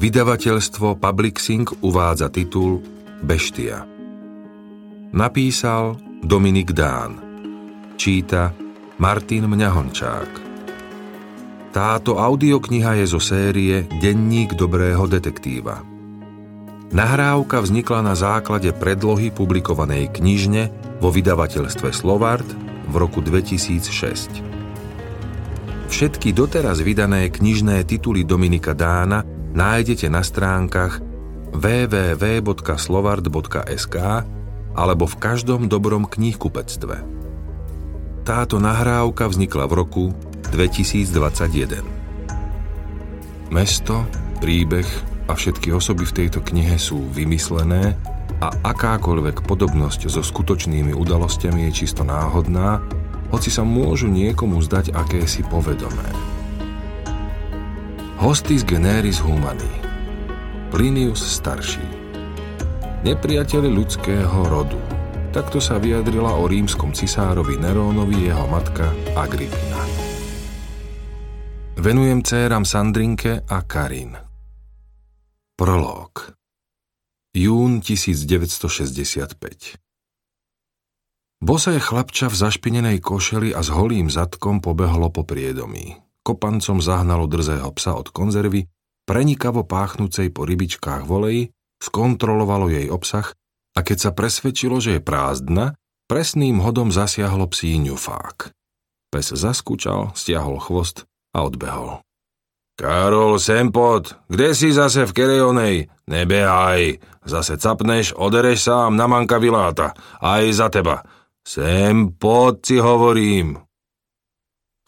Vydavateľstvo Publixing uvádza titul Beštia. Napísal Dominik Dán. Číta Martin Mňahončák. Táto audiokniha je zo série Denník dobrého detektíva. Nahrávka vznikla na základe predlohy publikovanej knižne vo vydavateľstve Slovart v roku 2006. Všetky doteraz vydané knižné tituly Dominika Dána nájdete na stránkach www.slovard.sk alebo v každom dobrom knihkupectve. Táto nahrávka vznikla v roku 2021. Mesto, príbeh a všetky osoby v tejto knihe sú vymyslené a akákoľvek podobnosť so skutočnými udalosťami je čisto náhodná, hoci sa môžu niekomu zdať akési povedomé. Hostis generis humani. Plinius starší. Nepriateľ ľudského rodu. Takto sa vyjadrila o rímskom cisárovi Nerónovi jeho matka Agrippina. Venujem céram Sandrinke a Karin. Prolog Jún 1965 Bosé chlapča v zašpinenej košeli a s holým zadkom pobehlo po priedomí kopancom zahnalo drzého psa od konzervy, prenikavo páchnúcej po rybičkách volej, skontrolovalo jej obsah a keď sa presvedčilo, že je prázdna, presným hodom zasiahlo psí ňufák. Pes zaskúčal, stiahol chvost a odbehol. Karol, sem pod, kde si zase v Kerejonej? Nebehaj, zase capneš, odereš sám na manka vyláta, aj za teba. Sem pod, si hovorím.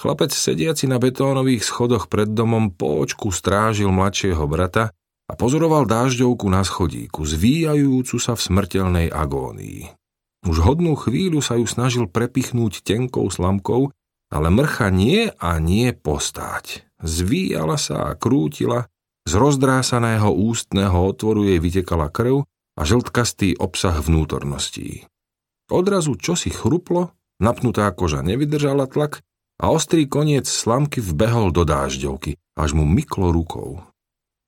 Chlapec sediaci na betónových schodoch pred domom po očku strážil mladšieho brata a pozoroval dážďovku na schodíku, zvíjajúcu sa v smrteľnej agónii. Už hodnú chvíľu sa ju snažil prepichnúť tenkou slamkou, ale mrcha nie a nie postáť. Zvíjala sa a krútila, z rozdrásaného ústneho otvoru jej vytekala krv a žltkastý obsah vnútorností. Odrazu čosi chruplo, napnutá koža nevydržala tlak a ostrý koniec slamky vbehol do dážďovky, až mu myklo rukou.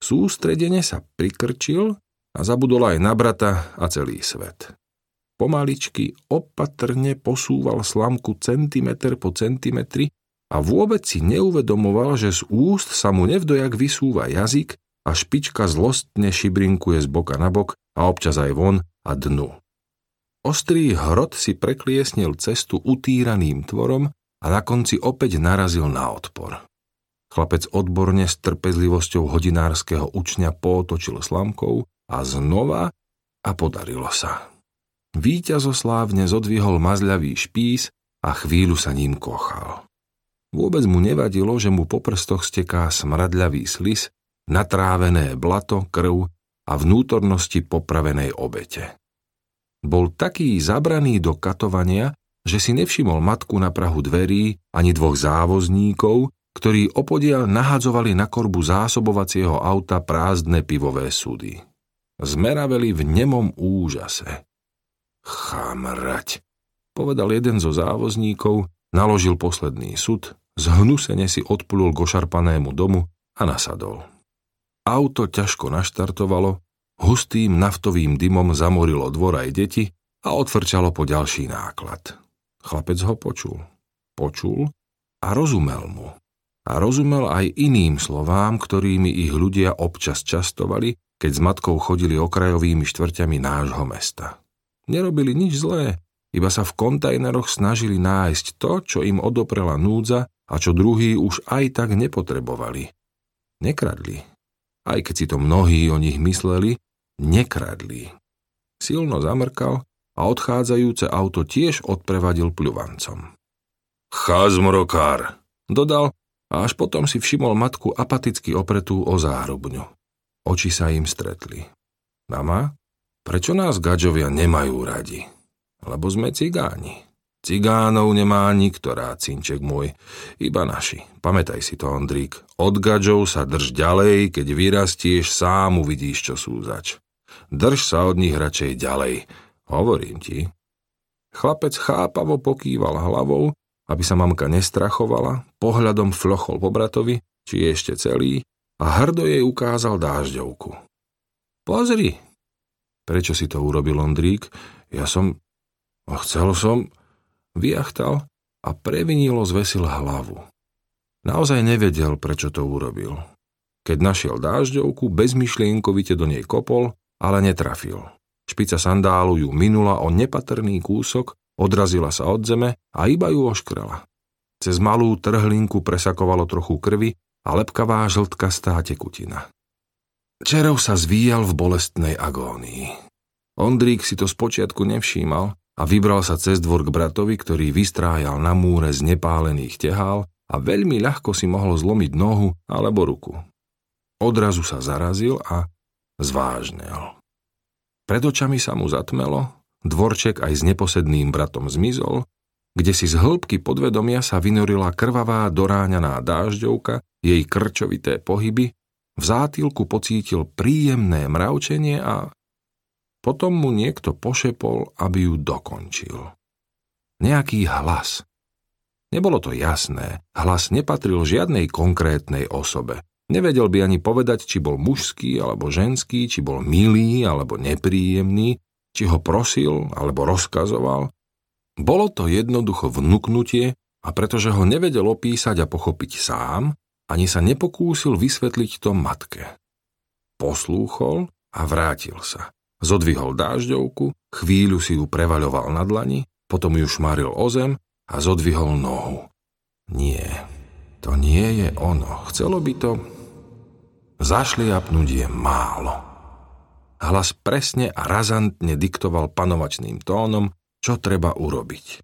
Sústredene sa prikrčil a zabudol aj na brata a celý svet. Pomaličky opatrne posúval slamku centimetr po centimetri a vôbec si neuvedomoval, že z úst sa mu nevdojak vysúva jazyk a špička zlostne šibrinkuje z boka na bok a občas aj von a dnu. Ostrý hrot si prekliesnil cestu utíraným tvorom a na konci opäť narazil na odpor. Chlapec odborne s trpezlivosťou hodinárskeho učňa pootočil slamkou a znova a podarilo sa. Výťazoslávne zodvihol mazľavý špís a chvíľu sa ním kochal. Vôbec mu nevadilo, že mu po prstoch steká smradľavý slis, natrávené blato, krv a vnútornosti popravenej obete. Bol taký zabraný do katovania, že si nevšimol matku na prahu dverí ani dvoch závozníkov, ktorí opodiaľ nahadzovali na korbu zásobovacieho auta prázdne pivové súdy. Zmeraveli v nemom úžase. Chamrať, povedal jeden zo závozníkov, naložil posledný sud, zhnusene si odplul k ošarpanému domu a nasadol. Auto ťažko naštartovalo, hustým naftovým dymom zamorilo dvor aj deti a odfrčalo po ďalší náklad. Chlapec ho počul. Počul a rozumel mu. A rozumel aj iným slovám, ktorými ich ľudia občas častovali, keď s matkou chodili okrajovými štvrťami nášho mesta. Nerobili nič zlé, iba sa v kontajneroch snažili nájsť to, čo im odoprela núdza a čo druhí už aj tak nepotrebovali. Nekradli. Aj keď si to mnohí o nich mysleli, nekradli. Silno zamrkal a odchádzajúce auto tiež odprevadil pľuvancom. Chazmrokár, dodal a až potom si všimol matku apaticky opretú o záhrubňu. Oči sa im stretli. Mama, prečo nás gadžovia nemajú radi? Lebo sme cigáni. Cigánov nemá nikto rád, cinček môj, iba naši. Pamätaj si to, Ondrík. Od gadžov sa drž ďalej, keď vyrastieš, sám uvidíš, čo sú zač. Drž sa od nich radšej ďalej, Hovorím ti. Chlapec chápavo pokýval hlavou, aby sa mamka nestrachovala, pohľadom flochol po bratovi, či je ešte celý, a hrdo jej ukázal dážďovku. Pozri. Prečo si to urobil, Ondrík? Ja som... Chcel som... Vyachtal a previnilo zvesil hlavu. Naozaj nevedel, prečo to urobil. Keď našiel dážďovku, bezmyšlienkovite do nej kopol, ale netrafil. Špica sandálu ju minula o nepatrný kúsok, odrazila sa od zeme a iba ju oškrela. Cez malú trhlinku presakovalo trochu krvi a lepkavá žltkastá tekutina. Čerov sa zvíjal v bolestnej agónii. Ondrík si to spočiatku nevšímal a vybral sa cez dvor k bratovi, ktorý vystrájal na múre z nepálených tehál a veľmi ľahko si mohol zlomiť nohu alebo ruku. Odrazu sa zarazil a zvážnel. Pred očami sa mu zatmelo, dvorček aj s neposedným bratom zmizol, kde si z hĺbky podvedomia sa vynorila krvavá doráňaná dážďovka, jej krčovité pohyby v zátilku pocítil príjemné mravčenie a potom mu niekto pošepol, aby ju dokončil. Nejaký hlas. Nebolo to jasné, hlas nepatril žiadnej konkrétnej osobe. Nevedel by ani povedať, či bol mužský alebo ženský, či bol milý alebo nepríjemný, či ho prosil alebo rozkazoval. Bolo to jednoducho vnúknutie a pretože ho nevedel opísať a pochopiť sám, ani sa nepokúsil vysvetliť to matke. Poslúchol a vrátil sa. Zodvihol dážďovku, chvíľu si ju prevaľoval na dlani, potom ju šmaril o zem a zodvihol nohu. Nie, to nie je ono. Chcelo by to... Zašliapnúť je málo. Hlas presne a razantne diktoval panovačným tónom, čo treba urobiť.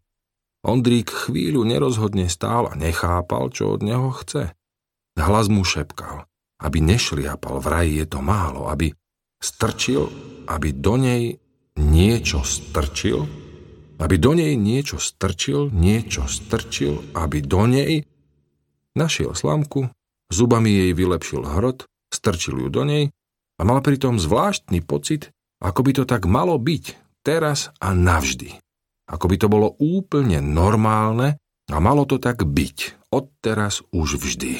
Ondrík chvíľu nerozhodne stál a nechápal, čo od neho chce. Hlas mu šepkal, aby nešliapal, vraj je to málo, aby strčil, aby do nej niečo strčil, aby do nej niečo strčil, niečo strčil, aby do nej... Našiel slamku, zubami jej vylepšil hrot, strčil ju do nej a mal pritom zvláštny pocit, ako by to tak malo byť, teraz a navždy. Ako by to bolo úplne normálne a malo to tak byť, odteraz už vždy.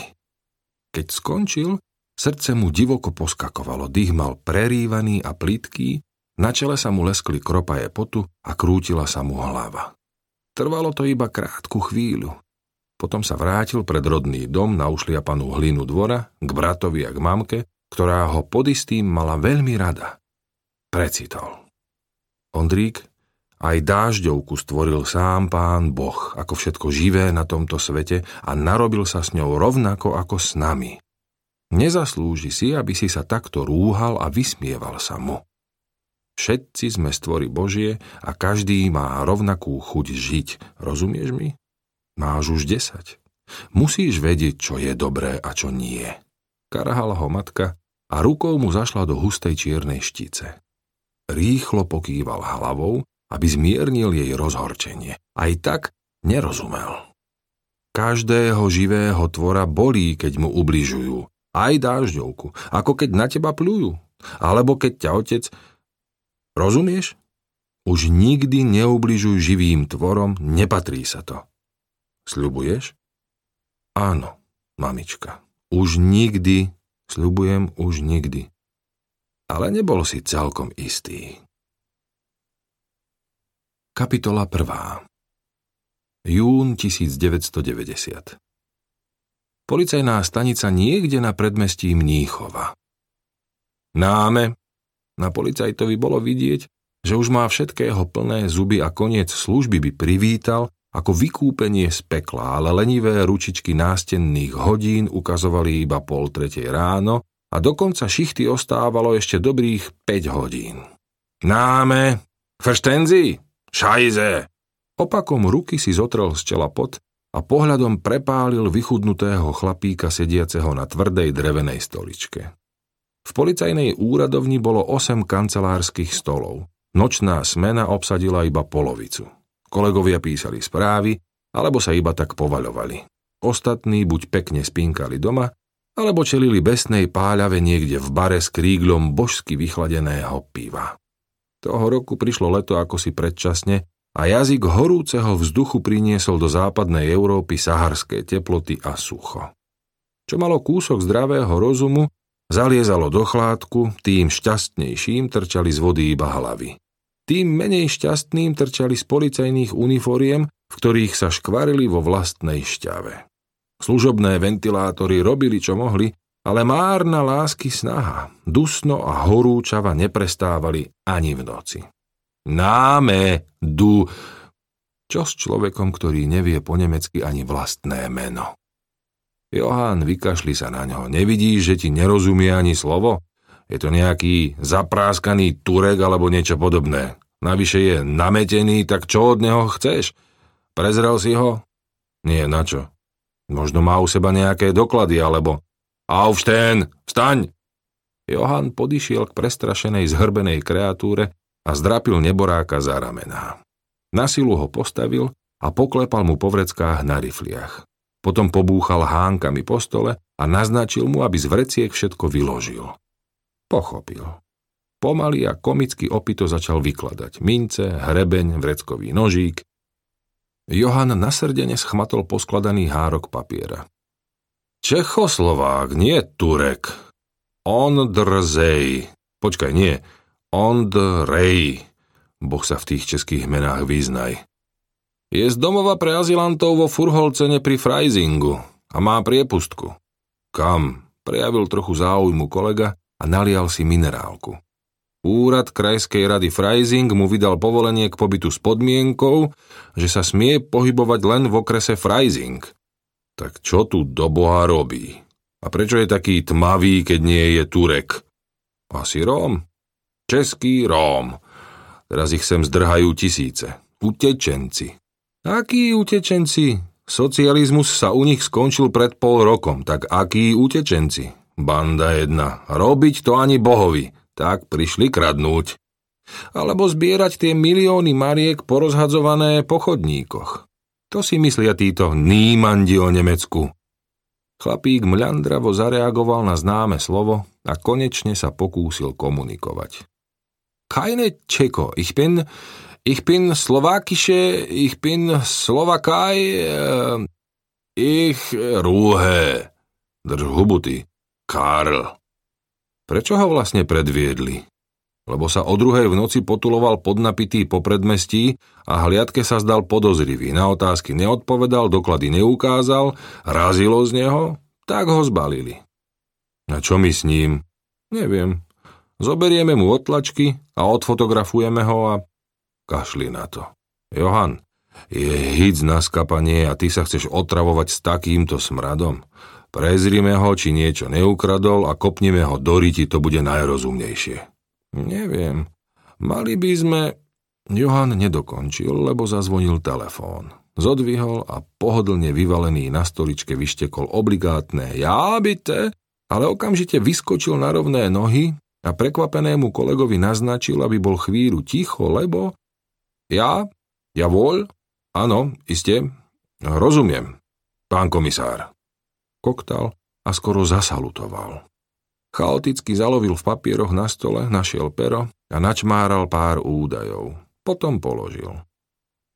Keď skončil, srdce mu divoko poskakovalo, dých mal prerývaný a plitký, na čele sa mu leskli kropaje potu a krútila sa mu hlava. Trvalo to iba krátku chvíľu. Potom sa vrátil pred rodný dom na ušliapanú hlinu dvora, k bratovi a k mamke, ktorá ho pod istým mala veľmi rada. Precitol. Ondrík aj dážďovku stvoril sám pán Boh, ako všetko živé na tomto svete a narobil sa s ňou rovnako ako s nami. Nezaslúži si, aby si sa takto rúhal a vysmieval sa mu. Všetci sme stvory Božie a každý má rovnakú chuť žiť. Rozumieš mi? Máš už desať. Musíš vedieť, čo je dobré a čo nie. Karahala ho matka a rukou mu zašla do hustej čiernej štice. Rýchlo pokýval hlavou aby zmiernil jej rozhorčenie. Aj tak nerozumel. Každého živého tvora bolí, keď mu ubližujú. Aj dážďovku, ako keď na teba plujú. Alebo keď ťa otec... Rozumieš? Už nikdy neubližuj živým tvorom, nepatrí sa to. Sľubuješ? Áno, mamička. Už nikdy, sľubujem už nikdy. Ale nebol si celkom istý. Kapitola 1. Jún 1990 Policajná stanica niekde na predmestí Mníchova. Náme. Na policajtovi bolo vidieť, že už má všetkého plné zuby a koniec služby by privítal ako vykúpenie z pekla, ale lenivé ručičky nástenných hodín ukazovali iba pol tretej ráno a dokonca šichty ostávalo ešte dobrých 5 hodín. Náme, frštenzi, Šajze! Opakom ruky si zotrel z čela pot a pohľadom prepálil vychudnutého chlapíka sediaceho na tvrdej drevenej stoličke. V policajnej úradovni bolo 8 kancelárskych stolov. Nočná smena obsadila iba polovicu. Kolegovia písali správy, alebo sa iba tak povaľovali. Ostatní buď pekne spinkali doma, alebo čelili besnej páľave niekde v bare s kríglom božsky vychladeného piva. Toho roku prišlo leto ako si predčasne a jazyk horúceho vzduchu priniesol do západnej Európy saharské teploty a sucho. čo malo kúsok zdravého rozumu, zaliezalo do chládku, tým šťastnejším trčali z vody iba hlavy. Tým menej šťastným trčali z policajných uniforiem, v ktorých sa škvarili vo vlastnej šťave. Služobné ventilátory robili, čo mohli, ale márna lásky snaha, dusno a horúčava neprestávali ani v noci. Náme, du... Čo s človekom, ktorý nevie po nemecky ani vlastné meno? Johan, vykašli sa na ňo. Nevidíš, že ti nerozumie ani slovo? Je to nejaký zapráskaný turek alebo niečo podobné. Navyše je nametený, tak čo od neho chceš? Prezrel si ho? Nie, na čo? Možno má u seba nejaké doklady, alebo... Aufstehen, vstaň! Johan podišiel k prestrašenej zhrbenej kreatúre a zdrapil neboráka za ramená. Na silu ho postavil a poklepal mu po vreckách na rifliach. Potom pobúchal hánkami po stole a naznačil mu, aby z vreciek všetko vyložil. Pochopil. Pomaly a komicky opito začal vykladať mince, hrebeň, vreckový nožík. Johan nasrdene schmatol poskladaný hárok papiera. Čechoslovák, nie Turek. Ondrzej. Počkaj, nie. Ondrej. Boh sa v tých českých menách vyznaj. Je z domova pre azilantov vo Furholcene pri Freisingu a má priepustku. Kam? Prejavil trochu záujmu kolega a nalial si minerálku. Úrad Krajskej rady Freising mu vydal povolenie k pobytu s podmienkou, že sa smie pohybovať len v okrese Freising. Tak čo tu do boha robí? A prečo je taký tmavý, keď nie je Turek? Asi Róm? Český Róm. Teraz ich sem zdrhajú tisíce. Utečenci. Akí utečenci? Socializmus sa u nich skončil pred pol rokom, tak akí utečenci? Banda jedna. Robiť to ani bohovi. Tak prišli kradnúť. Alebo zbierať tie milióny mariek porozhadzované po chodníkoch. To si myslia títo nímandi o Nemecku. Chlapík mľandravo zareagoval na známe slovo a konečne sa pokúsil komunikovať keine Čeko. Ich bin, ich bin Slovakische, ich bin Slovakaj, äh, ich Rúhe. Drž hubu Karl. Prečo ho vlastne predviedli? Lebo sa o druhej v noci potuloval podnapitý po predmestí a hliadke sa zdal podozrivý. Na otázky neodpovedal, doklady neukázal, razilo z neho, tak ho zbalili. A čo my s ním? Neviem, Zoberieme mu odtlačky a odfotografujeme ho a kašli na to. Johan, je hic na skapanie a ty sa chceš otravovať s takýmto smradom. Prezrime ho, či niečo neukradol a kopneme ho do riti, to bude najrozumnejšie. Neviem. Mali by sme... Johan nedokončil, lebo zazvonil telefón. Zodvihol a pohodlne vyvalený na stoličke vyštekol obligátne jábite, ale okamžite vyskočil na rovné nohy a prekvapenému kolegovi naznačil, aby bol chvíľu ticho, lebo... Ja? Ja voľ? Áno, iste. Rozumiem, pán komisár. Koktal a skoro zasalutoval. Chaoticky zalovil v papieroch na stole, našiel pero a načmáral pár údajov. Potom položil.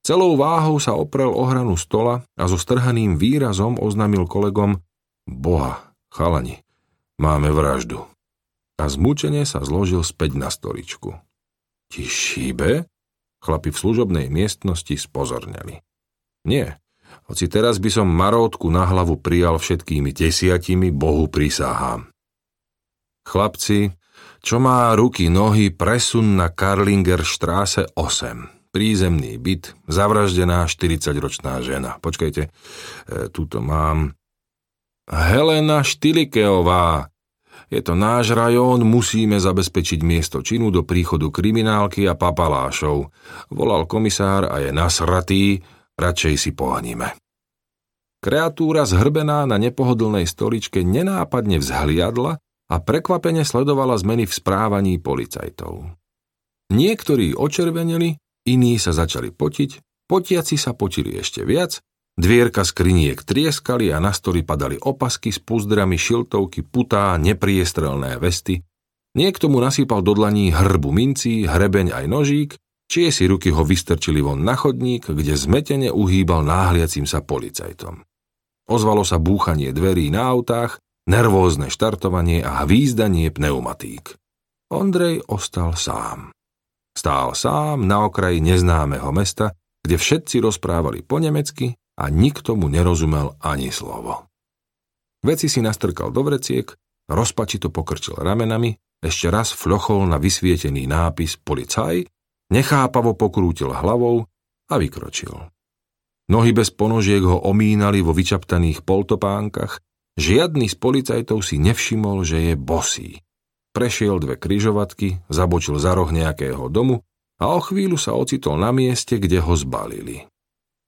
Celou váhou sa oprel o hranu stola a so strhaným výrazom oznámil kolegom Boha, chalani, máme vraždu a zmučene sa zložil späť na stoličku. Ti šíbe? Chlapi v služobnej miestnosti spozorneli. Nie, hoci teraz by som marótku na hlavu prijal všetkými desiatimi, Bohu prisáhám. Chlapci, čo má ruky, nohy, presun na Karlinger štráse 8. Prízemný byt, zavraždená 40-ročná žena. Počkajte, e, tuto mám... Helena Štilikeová, je to náš rajón, musíme zabezpečiť miesto činu do príchodu kriminálky a papalášov. Volal komisár a je nasratý, radšej si pohaníme. Kreatúra zhrbená na nepohodlnej stoličke nenápadne vzhliadla a prekvapene sledovala zmeny v správaní policajtov. Niektorí očerveneli, iní sa začali potiť, potiaci sa potili ešte viac Dvierka skriniek trieskali a na stoli padali opasky s púzdrami, šiltovky, putá, nepriestrelné vesty. Niekto mu nasýpal do dlaní hrbu mincí, hrebeň aj nožík, čie si ruky ho vystrčili von na chodník, kde zmetene uhýbal náhliacim sa policajtom. Ozvalo sa búchanie dverí na autách nervózne štartovanie a hvízdanie pneumatík. Ondrej ostal sám. Stál sám na okraji neznámeho mesta, kde všetci rozprávali po nemecky a nikto mu nerozumel ani slovo. Veci si nastrkal do vreciek, rozpačito pokrčil ramenami, ešte raz fľochol na vysvietený nápis Policaj, nechápavo pokrútil hlavou a vykročil. Nohy bez ponožiek ho omínali vo vyčaptaných poltopánkach, žiadny z policajtov si nevšimol, že je bosý. Prešiel dve kryžovatky, zabočil za roh nejakého domu a o chvíľu sa ocitol na mieste, kde ho zbalili.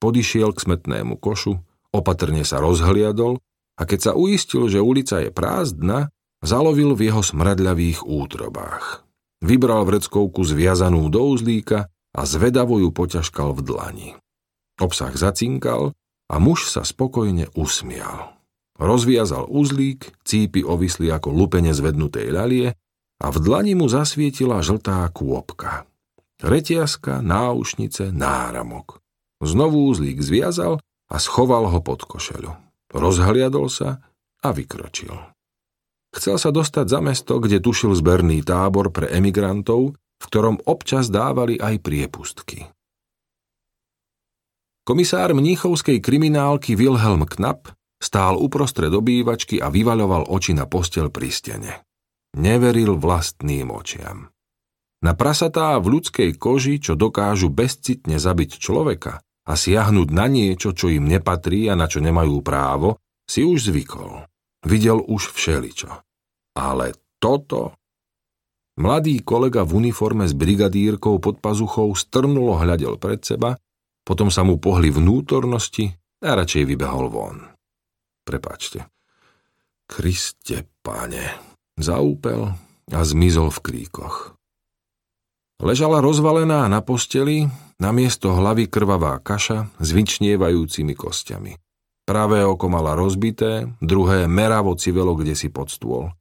Podišiel k smetnému košu, opatrne sa rozhliadol a keď sa uistil, že ulica je prázdna, zalovil v jeho smradľavých útrobách. Vybral vreckovku zviazanú do uzlíka a zvedavo ju poťažkal v dlani. Obsah zacinkal a muž sa spokojne usmial. Rozviazal uzlík, cípy ovisli ako lupene zvednutej ľalie a v dlani mu zasvietila žltá kôpka. Retiaska, náušnice, náramok. Znovu uzlík zviazal a schoval ho pod košeľu. Rozhliadol sa a vykročil. Chcel sa dostať za mesto, kde tušil zberný tábor pre emigrantov, v ktorom občas dávali aj priepustky. Komisár mníchovskej kriminálky Wilhelm Knapp stál uprostred obývačky a vyvaľoval oči na postel pri stene. Neveril vlastným očiam. Na prasatá v ľudskej koži, čo dokážu bezcitne zabiť človeka a siahnuť na niečo, čo im nepatrí a na čo nemajú právo, si už zvykol. Videl už všeličo. Ale toto... Mladý kolega v uniforme s brigadírkou pod pazuchou strnulo hľadel pred seba, potom sa mu pohli vnútornosti a radšej vybehol von. Prepačte. Kriste, pane. Zaúpel a zmizol v kríkoch. Ležala rozvalená na posteli, namiesto hlavy krvavá kaša s vyčnievajúcimi kostiami. Pravé oko mala rozbité, druhé meravo civelo kde si pod stôl.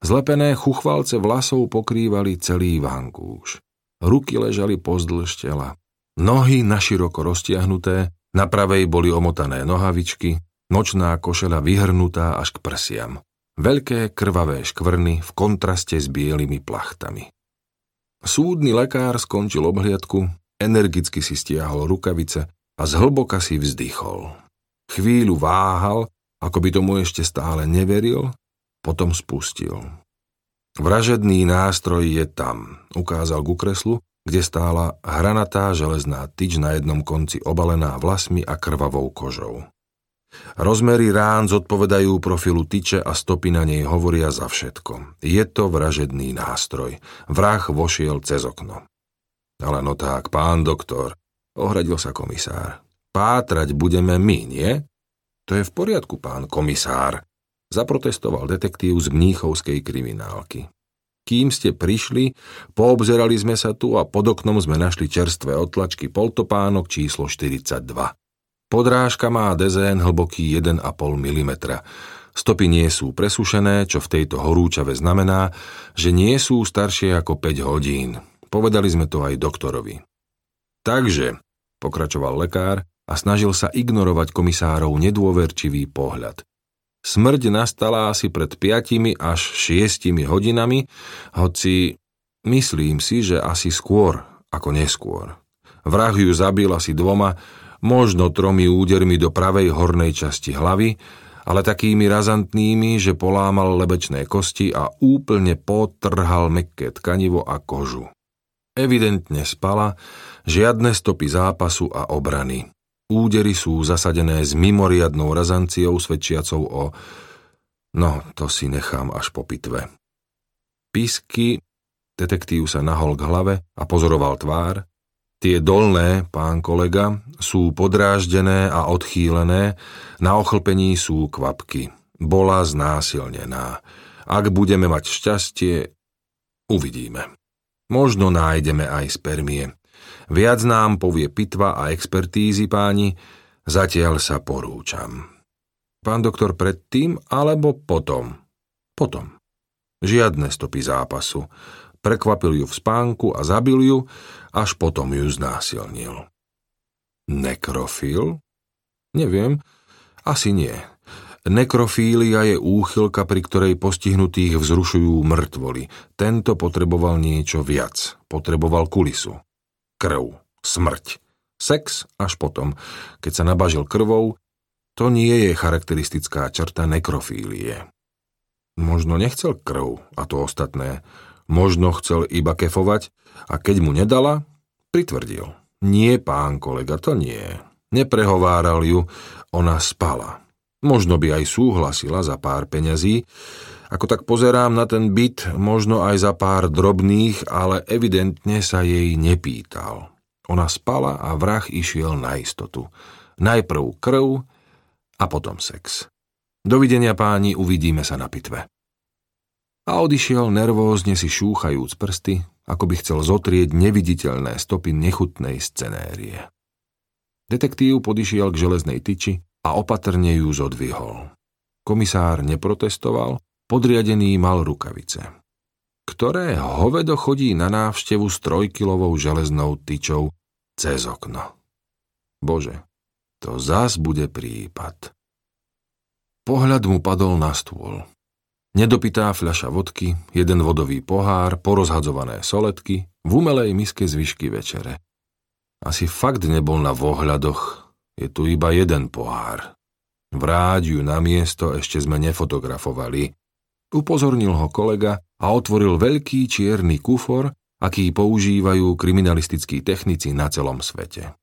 Zlepené chuchvalce vlasov pokrývali celý vankúš. Ruky ležali pozdĺž tela. Nohy naširoko roztiahnuté, na pravej boli omotané nohavičky, nočná košela vyhrnutá až k prsiam. Veľké krvavé škvrny v kontraste s bielými plachtami. Súdny lekár skončil obhliadku, energicky si stiahol rukavice a zhlboka si vzdychol. Chvíľu váhal, ako by tomu ešte stále neveril, potom spustil. Vražedný nástroj je tam, ukázal ku kreslu, kde stála hranatá železná tyč na jednom konci obalená vlasmi a krvavou kožou. Rozmery rán zodpovedajú profilu tyče a stopy na nej hovoria za všetko. Je to vražedný nástroj. Vrah vošiel cez okno. Ale no tak, pán doktor, ohradil sa komisár. Pátrať budeme my, nie? To je v poriadku, pán komisár, zaprotestoval detektív z mníchovskej kriminálky. Kým ste prišli, poobzerali sme sa tu a pod oknom sme našli čerstvé otlačky poltopánok číslo 42. Podrážka má dezén hlboký 1,5 mm. Stopy nie sú presušené, čo v tejto horúčave znamená, že nie sú staršie ako 5 hodín. Povedali sme to aj doktorovi. Takže, pokračoval lekár a snažil sa ignorovať komisárov nedôverčivý pohľad. Smrť nastala asi pred 5 až 6 hodinami, hoci myslím si, že asi skôr ako neskôr. Vrah ju zabil asi dvoma, možno tromi údermi do pravej hornej časti hlavy, ale takými razantnými, že polámal lebečné kosti a úplne potrhal mekké tkanivo a kožu. Evidentne spala, žiadne stopy zápasu a obrany. Údery sú zasadené s mimoriadnou razanciou svedčiacou o... No, to si nechám až po pitve. Písky, detektív sa nahol k hlave a pozoroval tvár, Tie dolné, pán kolega, sú podráždené a odchýlené, na ochlpení sú kvapky. Bola znásilnená. Ak budeme mať šťastie, uvidíme. Možno nájdeme aj spermie. Viac nám povie pitva a expertízy páni, zatiaľ sa porúčam. Pán doktor predtým alebo potom? Potom. Žiadne stopy zápasu prekvapil ju v spánku a zabil ju, až potom ju znásilnil. Nekrofil? Neviem, asi nie. Nekrofília je úchylka, pri ktorej postihnutých vzrušujú mŕtvoly. Tento potreboval niečo viac. Potreboval kulisu. Krv. Smrť. Sex až potom. Keď sa nabažil krvou, to nie je charakteristická črta nekrofílie. Možno nechcel krv a to ostatné. Možno chcel iba kefovať a keď mu nedala, pritvrdil. Nie, pán kolega, to nie. Neprehováral ju, ona spala. Možno by aj súhlasila za pár peňazí. Ako tak pozerám na ten byt, možno aj za pár drobných, ale evidentne sa jej nepýtal. Ona spala a vrah išiel na istotu. Najprv krv a potom sex. Dovidenia páni, uvidíme sa na pitve. A odišiel nervózne si šúchajúc prsty, ako by chcel zotrieť neviditeľné stopy nechutnej scenérie. Detektív podišiel k železnej tyči a opatrne ju zodvihol. Komisár neprotestoval, podriadený mal rukavice. Ktoré hovedo chodí na návštevu s trojkilovou železnou tyčou cez okno? Bože, to zás bude prípad. Pohľad mu padol na stôl. Nedopitá fľaša vodky, jeden vodový pohár, porozhadzované soletky, v umelej miske zvyšky večere. Asi fakt nebol na vohľadoch, je tu iba jeden pohár. Vráť ju na miesto, ešte sme nefotografovali. Upozornil ho kolega a otvoril veľký čierny kufor, aký používajú kriminalistickí technici na celom svete.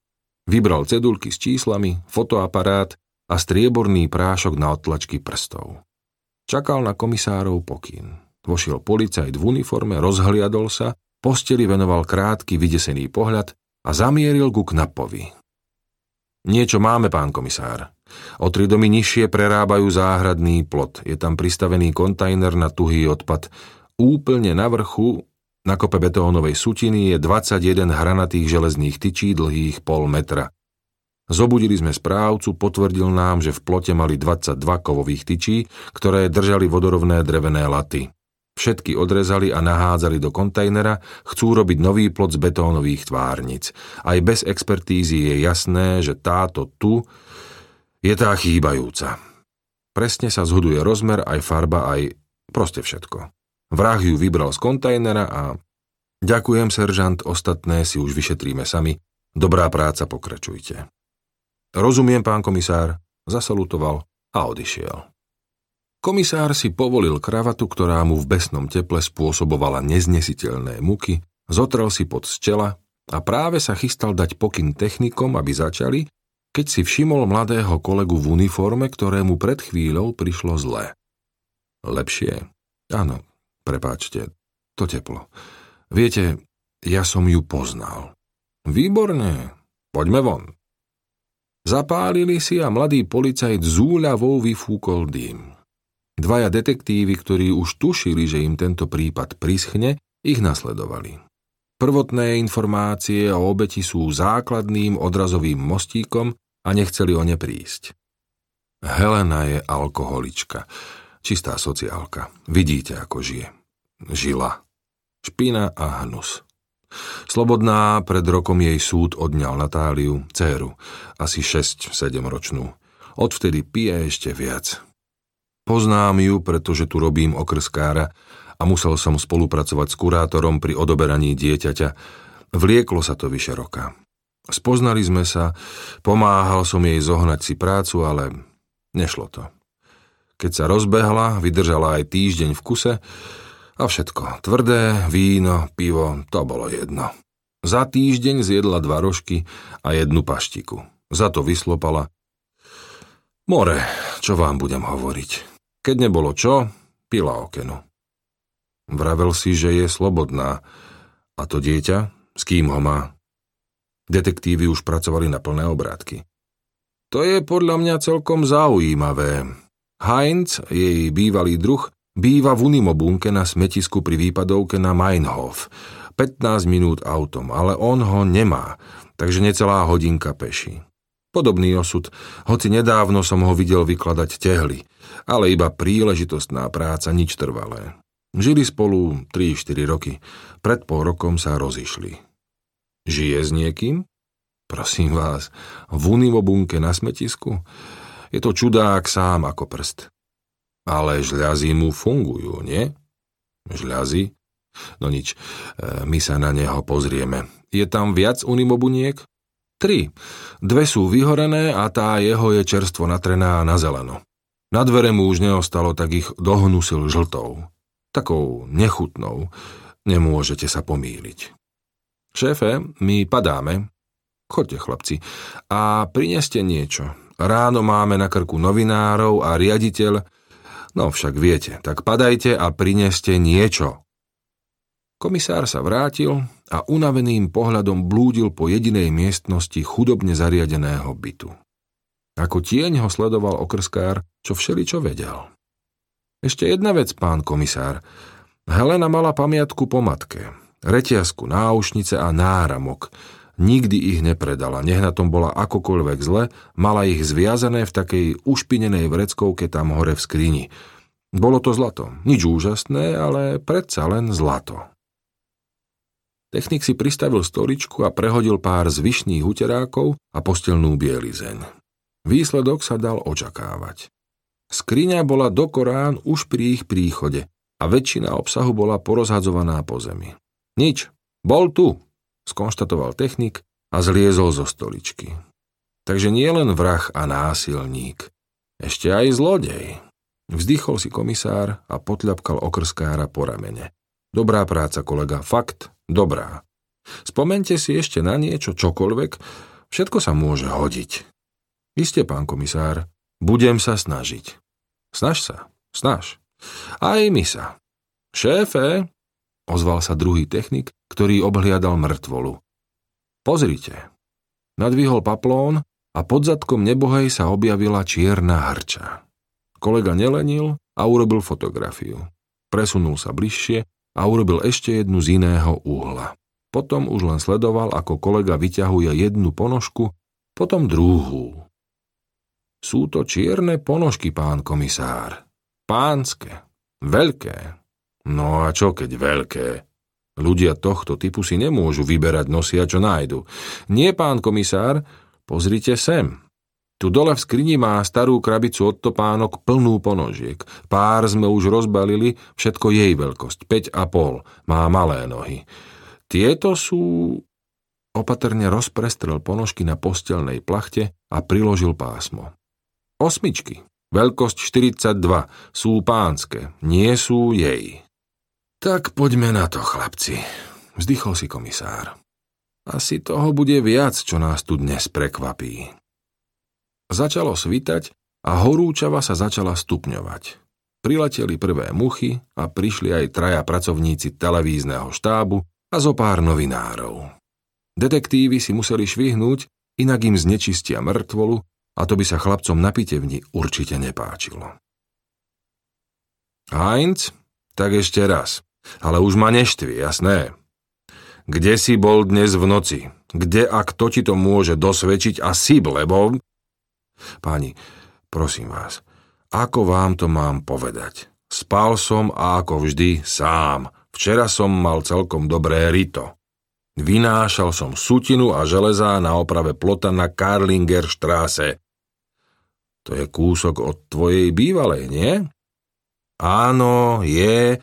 Vybral cedulky s číslami, fotoaparát a strieborný prášok na odtlačky prstov. Čakal na komisárov pokyn. Vošiel policajt v uniforme, rozhliadol sa, posteli venoval krátky vydesený pohľad a zamieril ku knapovi. Niečo máme, pán komisár. O tri domy nižšie prerábajú záhradný plot. Je tam pristavený kontajner na tuhý odpad. Úplne na vrchu, na kope betónovej sutiny, je 21 hranatých železných tyčí dlhých pol metra. Zobudili sme správcu, potvrdil nám, že v plote mali 22 kovových tyčí, ktoré držali vodorovné drevené laty. Všetky odrezali a nahádzali do kontajnera, chcú robiť nový plot z betónových tvárnic. Aj bez expertízy je jasné, že táto tu je tá chýbajúca. Presne sa zhuduje rozmer, aj farba, aj proste všetko. Vrah ju vybral z kontajnera a ďakujem, seržant, ostatné si už vyšetríme sami. Dobrá práca, pokračujte. Rozumiem, pán komisár, zasalutoval a odišiel. Komisár si povolil kravatu, ktorá mu v besnom teple spôsobovala neznesiteľné muky, zotrel si pod z čela a práve sa chystal dať pokyn technikom, aby začali, keď si všimol mladého kolegu v uniforme, ktorému pred chvíľou prišlo zlé. Lepšie? Áno, prepáčte, to teplo. Viete, ja som ju poznal. Výborne, poďme von. Zapálili si a mladý policajt z vyfúkol dým. Dvaja detektívy, ktorí už tušili, že im tento prípad prischne, ich nasledovali. Prvotné informácie o obeti sú základným odrazovým mostíkom a nechceli o ne prísť. Helena je alkoholička, čistá sociálka. Vidíte, ako žije. Žila. Špina a hnus. Slobodná pred rokom jej súd odňal Natáliu, dceru, asi 6-7 ročnú. Odvtedy pije ešte viac. Poznám ju, pretože tu robím okrskára a musel som spolupracovať s kurátorom pri odoberaní dieťaťa. Vlieklo sa to vyše roka. Spoznali sme sa, pomáhal som jej zohnať si prácu, ale nešlo to. Keď sa rozbehla, vydržala aj týždeň v kuse a všetko. Tvrdé, víno, pivo, to bolo jedno. Za týždeň zjedla dva rožky a jednu paštiku. Za to vyslopala. More, čo vám budem hovoriť. Keď nebolo čo, pila okenu. Vravel si, že je slobodná. A to dieťa? S kým ho má? Detektívy už pracovali na plné obrátky. To je podľa mňa celkom zaujímavé. Heinz, jej bývalý druh, býva v Unimobunke na smetisku pri výpadovke na Meinhof. 15 minút autom, ale on ho nemá, takže necelá hodinka peši. Podobný osud, hoci nedávno som ho videl vykladať tehly, ale iba príležitostná práca, nič trvalé. Žili spolu 3-4 roky, pred pol rokom sa rozišli. Žije s niekým? Prosím vás, v unimobunke na smetisku? Je to čudák sám ako prst. Ale žľazy mu fungujú, nie? Žľazy? No nič, e, my sa na neho pozrieme. Je tam viac unimobuniek? Tri. Dve sú vyhorené a tá jeho je čerstvo natrená na zeleno. Na dvere mu už neostalo, tak ich dohnusil žltou. Takou nechutnou. Nemôžete sa pomýliť. Šéfe, my padáme. Chodte, chlapci, a prineste niečo. Ráno máme na krku novinárov a riaditeľ. No však viete, tak padajte a prineste niečo. Komisár sa vrátil a unaveným pohľadom blúdil po jedinej miestnosti chudobne zariadeného bytu. Ako tieň ho sledoval okrskár, čo všeličo vedel. Ešte jedna vec, pán komisár. Helena mala pamiatku po matke, reťazku, náušnice a náramok. Nikdy ich nepredala, nech na tom bola akokoľvek zle, mala ich zviazané v takej ušpinenej vreckovke tam hore v skrini. Bolo to zlato. Nič úžasné, ale predsa len zlato. Technik si pristavil stoličku a prehodil pár zvyšných uterákov a postelnú bielizeň. Výsledok sa dal očakávať. Skriňa bola do Korán už pri ich príchode a väčšina obsahu bola porozhadzovaná po zemi. Nič, bol tu, skonštatoval technik a zliezol zo stoličky. Takže nie len vrah a násilník, ešte aj zlodej. Vzdychol si komisár a potľapkal okrskára po ramene. Dobrá práca, kolega, fakt dobrá. Spomente si ešte na niečo, čokoľvek, všetko sa môže hodiť. Isté, pán komisár, budem sa snažiť. Snaž sa, snaž. Aj my sa. Šéfe, ozval sa druhý technik, ktorý obhliadal mŕtvolu. Pozrite. Nadvihol paplón a pod zadkom nebohej sa objavila čierna hrča. Kolega nelenil a urobil fotografiu. Presunul sa bližšie a urobil ešte jednu z iného uhla. Potom už len sledoval, ako kolega vyťahuje jednu ponožku, potom druhú. Sú to čierne ponožky, pán komisár. Pánske. Veľké. No a čo keď veľké? Ľudia tohto typu si nemôžu vyberať nosia, čo nájdu. Nie, pán komisár, pozrite sem. Tu dole v skrini má starú krabicu od topánok plnú ponožiek. Pár sme už rozbalili, všetko jej veľkosť, 5,5. Má malé nohy. Tieto sú... Opatrne rozprestrel ponožky na postelnej plachte a priložil pásmo. Osmičky, veľkosť 42, sú pánske, nie sú jej. Tak poďme na to, chlapci, vzdychol si komisár. Asi toho bude viac, čo nás tu dnes prekvapí. Začalo svitať a horúčava sa začala stupňovať. Prileteli prvé muchy a prišli aj traja pracovníci televízneho štábu a zo pár novinárov. Detektívy si museli švihnúť, inak im znečistia mŕtvolu a to by sa chlapcom na pitevni určite nepáčilo. Heinz, tak ešte raz. Ale už ma neštvi, jasné. Kde si bol dnes v noci? Kde a kto ti to môže dosvedčiť a si, lebo... Páni, prosím vás, ako vám to mám povedať? Spal som a ako vždy sám. Včera som mal celkom dobré rito. Vynášal som sutinu a železá na oprave plota na Karlinger štráse. To je kúsok od tvojej bývalej, nie? Áno, je,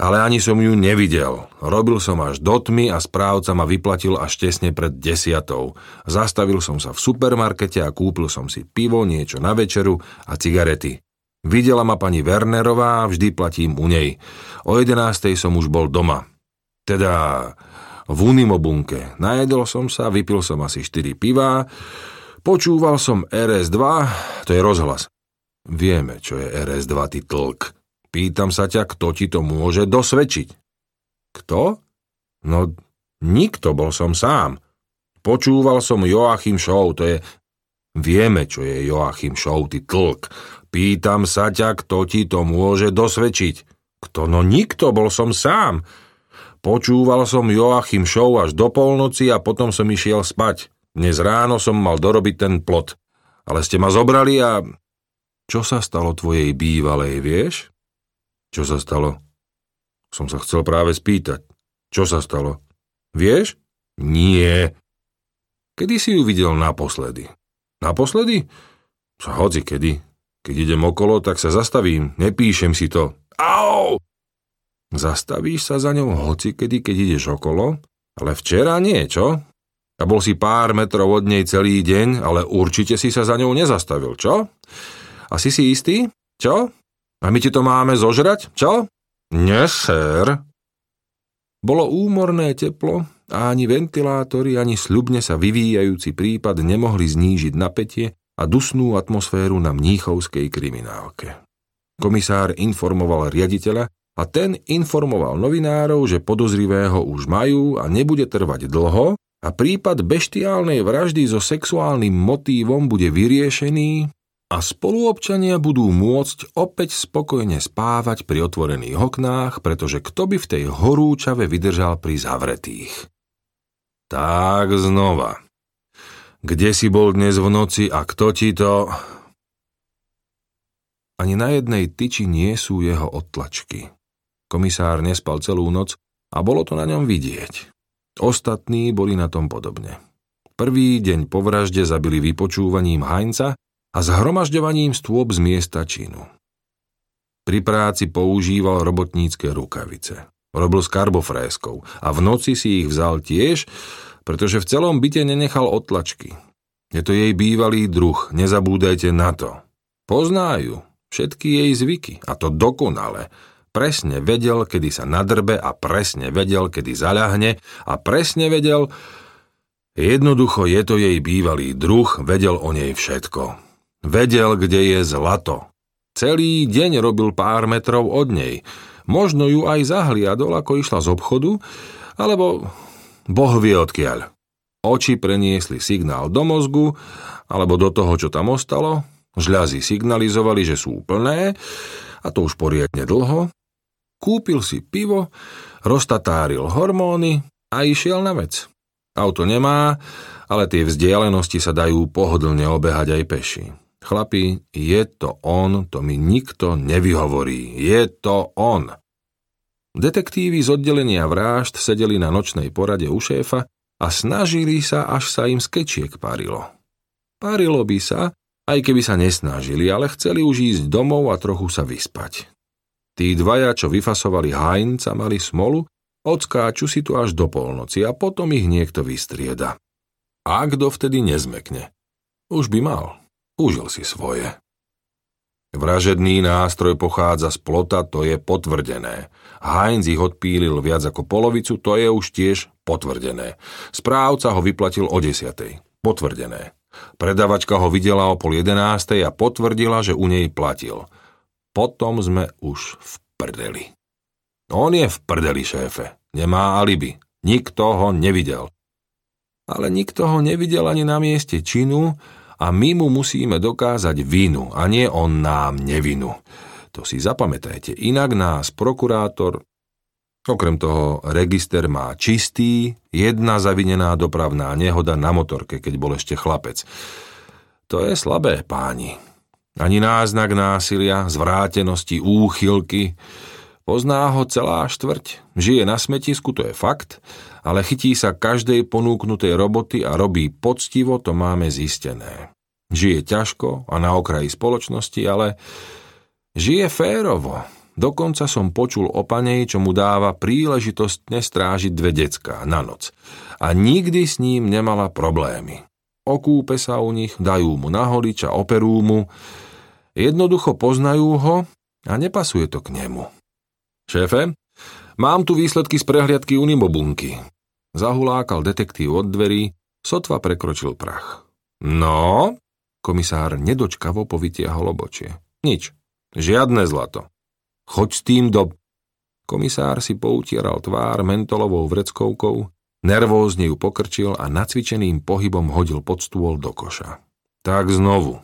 ale ani som ju nevidel. Robil som až do tmy a správca ma vyplatil až tesne pred desiatou. Zastavil som sa v supermarkete a kúpil som si pivo, niečo na večeru a cigarety. Videla ma pani Wernerová, vždy platím u nej. O jedenástej som už bol doma. Teda v Unimobunke. Najedol som sa, vypil som asi 4 pivá, Počúval som RS2, to je rozhlas. Vieme, čo je RS2, ty tlk. Pýtam sa ťa, kto ti to môže dosvedčiť. Kto? No, nikto, bol som sám. Počúval som Joachim Show, to je... Vieme, čo je Joachim Show, ty tlk. Pýtam sa ťa, kto ti to môže dosvedčiť. Kto? No nikto, bol som sám. Počúval som Joachim Show až do polnoci a potom som išiel spať. Dnes ráno som mal dorobiť ten plot, ale ste ma zobrali a... Čo sa stalo tvojej bývalej, vieš? Čo sa stalo? Som sa chcel práve spýtať. Čo sa stalo? Vieš? Nie. Kedy si ju videl naposledy? Naposledy? Hoci kedy. Keď idem okolo, tak sa zastavím, nepíšem si to. Au! Zastavíš sa za ňou hoci kedy, keď ideš okolo, ale včera nie, čo? A bol si pár metrov od nej celý deň, ale určite si sa za ňou nezastavil, čo? A si si istý? Čo? A my ti to máme zožrať, čo? Nie, sér. Bolo úmorné teplo a ani ventilátory, ani sľubne sa vyvíjajúci prípad nemohli znížiť napätie a dusnú atmosféru na mníchovskej kriminálke. Komisár informoval riaditeľa, a ten informoval novinárov, že podozrivého už majú a nebude trvať dlho a prípad beštiálnej vraždy so sexuálnym motívom bude vyriešený a spoluobčania budú môcť opäť spokojne spávať pri otvorených oknách, pretože kto by v tej horúčave vydržal pri zavretých. Tak znova. Kde si bol dnes v noci a kto ti to... Ani na jednej tyči nie sú jeho odtlačky. Komisár nespal celú noc a bolo to na ňom vidieť. Ostatní boli na tom podobne. Prvý deň po vražde zabili vypočúvaním Heinza a zhromažďovaním stôp z miesta činu. Pri práci používal robotnícke rukavice. Robil s karbofréskou a v noci si ich vzal tiež, pretože v celom byte nenechal otlačky. Je to jej bývalý druh, nezabúdajte na to. Poznajú všetky jej zvyky, a to dokonale, presne vedel, kedy sa nadrbe a presne vedel, kedy zaľahne a presne vedel, jednoducho je to jej bývalý druh, vedel o nej všetko. Vedel, kde je zlato. Celý deň robil pár metrov od nej. Možno ju aj zahliadol, ako išla z obchodu, alebo boh vie odkiaľ. Oči preniesli signál do mozgu, alebo do toho, čo tam ostalo, žľazy signalizovali, že sú plné, a to už poriadne dlho, kúpil si pivo, roztatáril hormóny a išiel na vec. Auto nemá, ale tie vzdialenosti sa dajú pohodlne obehať aj peši. Chlapi, je to on, to mi nikto nevyhovorí. Je to on. Detektívy z oddelenia vražd sedeli na nočnej porade u šéfa a snažili sa, až sa im skečiek parilo. Parilo by sa, aj keby sa nesnažili, ale chceli už ísť domov a trochu sa vyspať. Tí dvaja, čo vyfasovali Heinza, mali smolu, odskáču si tu až do polnoci a potom ich niekto vystrieda. A kto vtedy nezmekne? Už by mal. Užil si svoje. Vražedný nástroj pochádza z plota, to je potvrdené. Heinz ich odpílil viac ako polovicu, to je už tiež potvrdené. Správca ho vyplatil o desiatej. Potvrdené. Predavačka ho videla o pol jedenástej a potvrdila, že u nej platil – potom sme už v prdeli. On je v prdeli, šéfe. Nemá alibi. Nikto ho nevidel. Ale nikto ho nevidel ani na mieste činu a my mu musíme dokázať vinu a nie on nám nevinu. To si zapamätajte, inak nás prokurátor Okrem toho, register má čistý, jedna zavinená dopravná nehoda na motorke, keď bol ešte chlapec. To je slabé, páni. Ani náznak násilia, zvrátenosti, úchylky. Pozná ho celá štvrť. Žije na smetisku, to je fakt, ale chytí sa každej ponúknutej roboty a robí poctivo, to máme zistené. Žije ťažko a na okraji spoločnosti, ale žije férovo. Dokonca som počul o panej, čo mu dáva príležitostne strážiť dve decká na noc. A nikdy s ním nemala problémy. Okúpe sa u nich, dajú mu na holič a operú mu, Jednoducho poznajú ho a nepasuje to k nemu. Šéfe, mám tu výsledky z prehliadky Unimobunky. Zahulákal detektív od dverí, sotva prekročil prach. No, komisár nedočkavo povytiahol obočie. Nič, žiadne zlato. Choď s tým do... Komisár si poutieral tvár mentolovou vreckovkou, nervózne ju pokrčil a nacvičeným pohybom hodil pod stôl do koša. Tak znovu,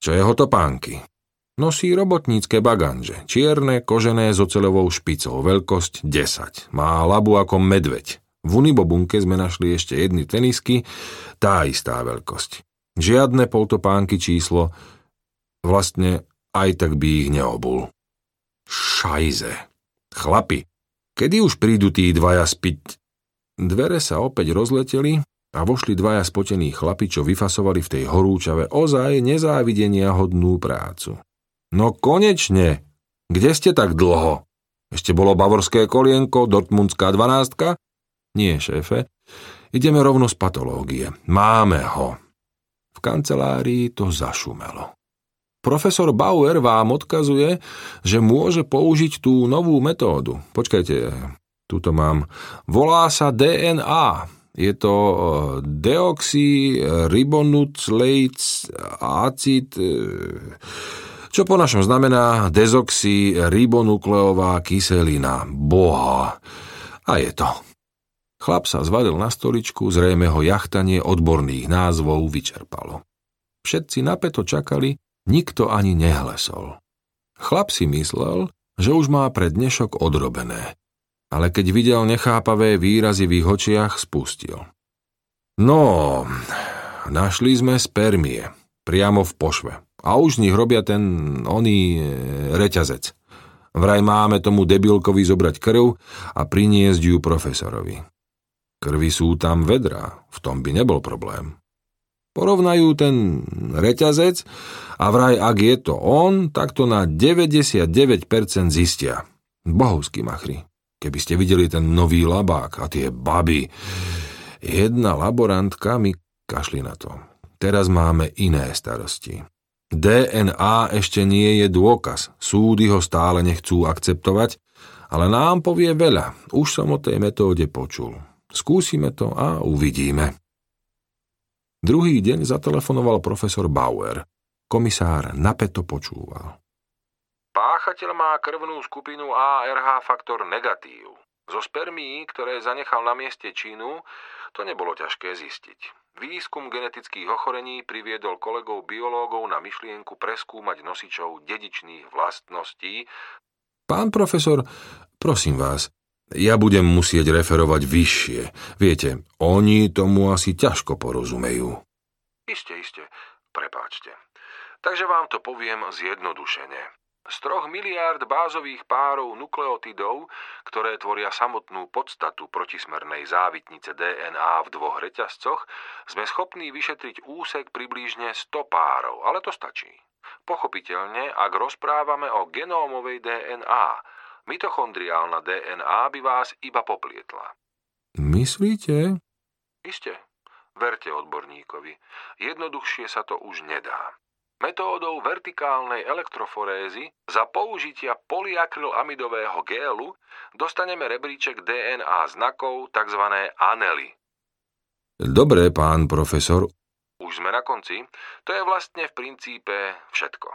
čo jeho topánky? Nosí robotnícke baganže, čierne, kožené s oceľovou špicou, veľkosť 10. Má labu ako medveď. V Unibobunke sme našli ešte jedny tenisky, tá istá veľkosť. Žiadne poltopánky číslo, vlastne aj tak by ich neobul. Šajze. Chlapi, kedy už prídu tí dvaja spiť? Dvere sa opäť rozleteli a vošli dvaja spotení chlapi, čo vyfasovali v tej horúčave ozaj nezávidenia hodnú prácu. No konečne! Kde ste tak dlho? Ešte bolo bavorské kolienko, dortmundská dvanástka? Nie, šéfe. Ideme rovno z patológie. Máme ho. V kancelárii to zašumelo. Profesor Bauer vám odkazuje, že môže použiť tú novú metódu. Počkajte, tuto mám. Volá sa DNA. Je to e, deoxyribonucleic acid, e, čo po našom znamená dezoxyribonukleová kyselina. Boha. A je to. Chlap sa zvadil na stoličku, zrejme ho jachtanie odborných názvov vyčerpalo. Všetci napeto čakali, Nikto ani nehlesol. Chlap si myslel, že už má pre dnešok odrobené, ale keď videl nechápavé výrazy v ich očiach, spustil. No, našli sme spermie, priamo v pošve. A už z nich robia ten oný e, reťazec. Vraj máme tomu debilkovi zobrať krv a priniesť ju profesorovi. Krvi sú tam vedrá, v tom by nebol problém. Porovnajú ten reťazec a vraj ak je to on, tak to na 99% zistia. Bohovský machry. Keby ste videli ten nový labák a tie baby. Jedna laborantka mi kašli na to. Teraz máme iné starosti. DNA ešte nie je dôkaz. Súdy ho stále nechcú akceptovať, ale nám povie veľa. Už som o tej metóde počul. Skúsime to a uvidíme. Druhý deň zatelefonoval profesor Bauer. Komisár napeto počúval. Páchateľ má krvnú skupinu ARH faktor negatív. Zo spermií, ktoré zanechal na mieste činu, to nebolo ťažké zistiť. Výskum genetických ochorení priviedol kolegov biológov na myšlienku preskúmať nosičov dedičných vlastností. Pán profesor, prosím vás, ja budem musieť referovať vyššie. Viete, oni tomu asi ťažko porozumejú. Iste, iste. Prepáčte. Takže vám to poviem zjednodušene. Z troch miliárd bázových párov nukleotidov, ktoré tvoria samotnú podstatu protismernej závitnice DNA v dvoch reťazcoch, sme schopní vyšetriť úsek približne 100 párov, ale to stačí. Pochopiteľne, ak rozprávame o genómovej DNA, Mitochondriálna DNA by vás iba poplietla. Myslíte? Iste. Verte odborníkovi. Jednoduchšie sa to už nedá. Metódou vertikálnej elektroforézy za použitia polyakrylamidového gélu dostaneme rebríček DNA znakov tzv. anely. Dobre, pán profesor. Už sme na konci. To je vlastne v princípe všetko.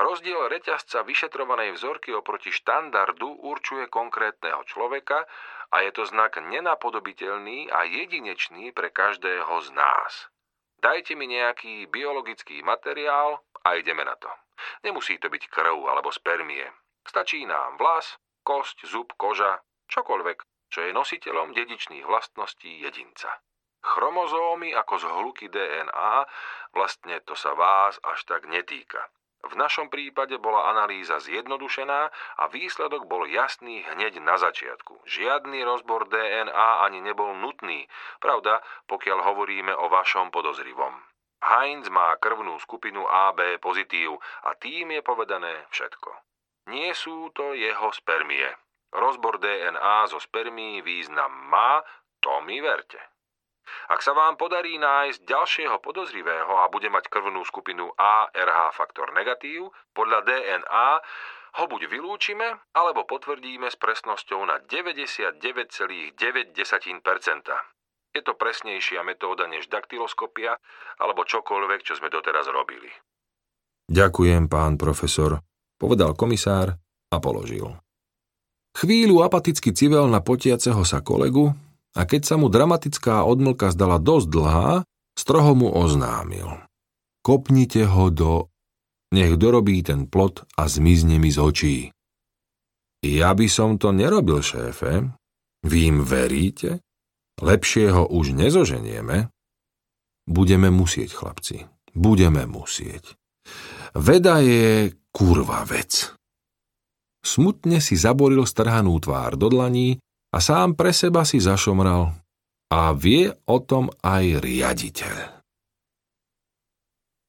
Rozdiel reťazca vyšetrovanej vzorky oproti štandardu určuje konkrétneho človeka a je to znak nenapodobiteľný a jedinečný pre každého z nás. Dajte mi nejaký biologický materiál a ideme na to. Nemusí to byť krv alebo spermie. Stačí nám vlas, kosť, zub, koža, čokoľvek, čo je nositeľom dedičných vlastností jedinca. Chromozómy ako zhluky DNA, vlastne to sa vás až tak netýka. V našom prípade bola analýza zjednodušená a výsledok bol jasný hneď na začiatku. Žiadny rozbor DNA ani nebol nutný, pravda, pokiaľ hovoríme o vašom podozrivom. Heinz má krvnú skupinu AB pozitív a tým je povedané všetko. Nie sú to jeho spermie. Rozbor DNA zo spermí význam má, to mi verte. Ak sa vám podarí nájsť ďalšieho podozrivého a bude mať krvnú skupinu ARH faktor negatív, podľa DNA ho buď vylúčime, alebo potvrdíme s presnosťou na 99,9%. Je to presnejšia metóda než daktyloskopia alebo čokoľvek, čo sme doteraz robili. Ďakujem, pán profesor, povedal komisár a položil. Chvíľu apaticky civel na potiaceho sa kolegu, a keď sa mu dramatická odmlka zdala dosť dlhá, stroho mu oznámil. Kopnite ho do... Nech dorobí ten plot a zmizne mi z očí. Ja by som to nerobil, šéfe. Vy im veríte? Lepšie ho už nezoženieme? Budeme musieť, chlapci. Budeme musieť. Veda je kurva vec. Smutne si zaboril strhanú tvár do dlaní a sám pre seba si zašomral. A vie o tom aj riaditeľ.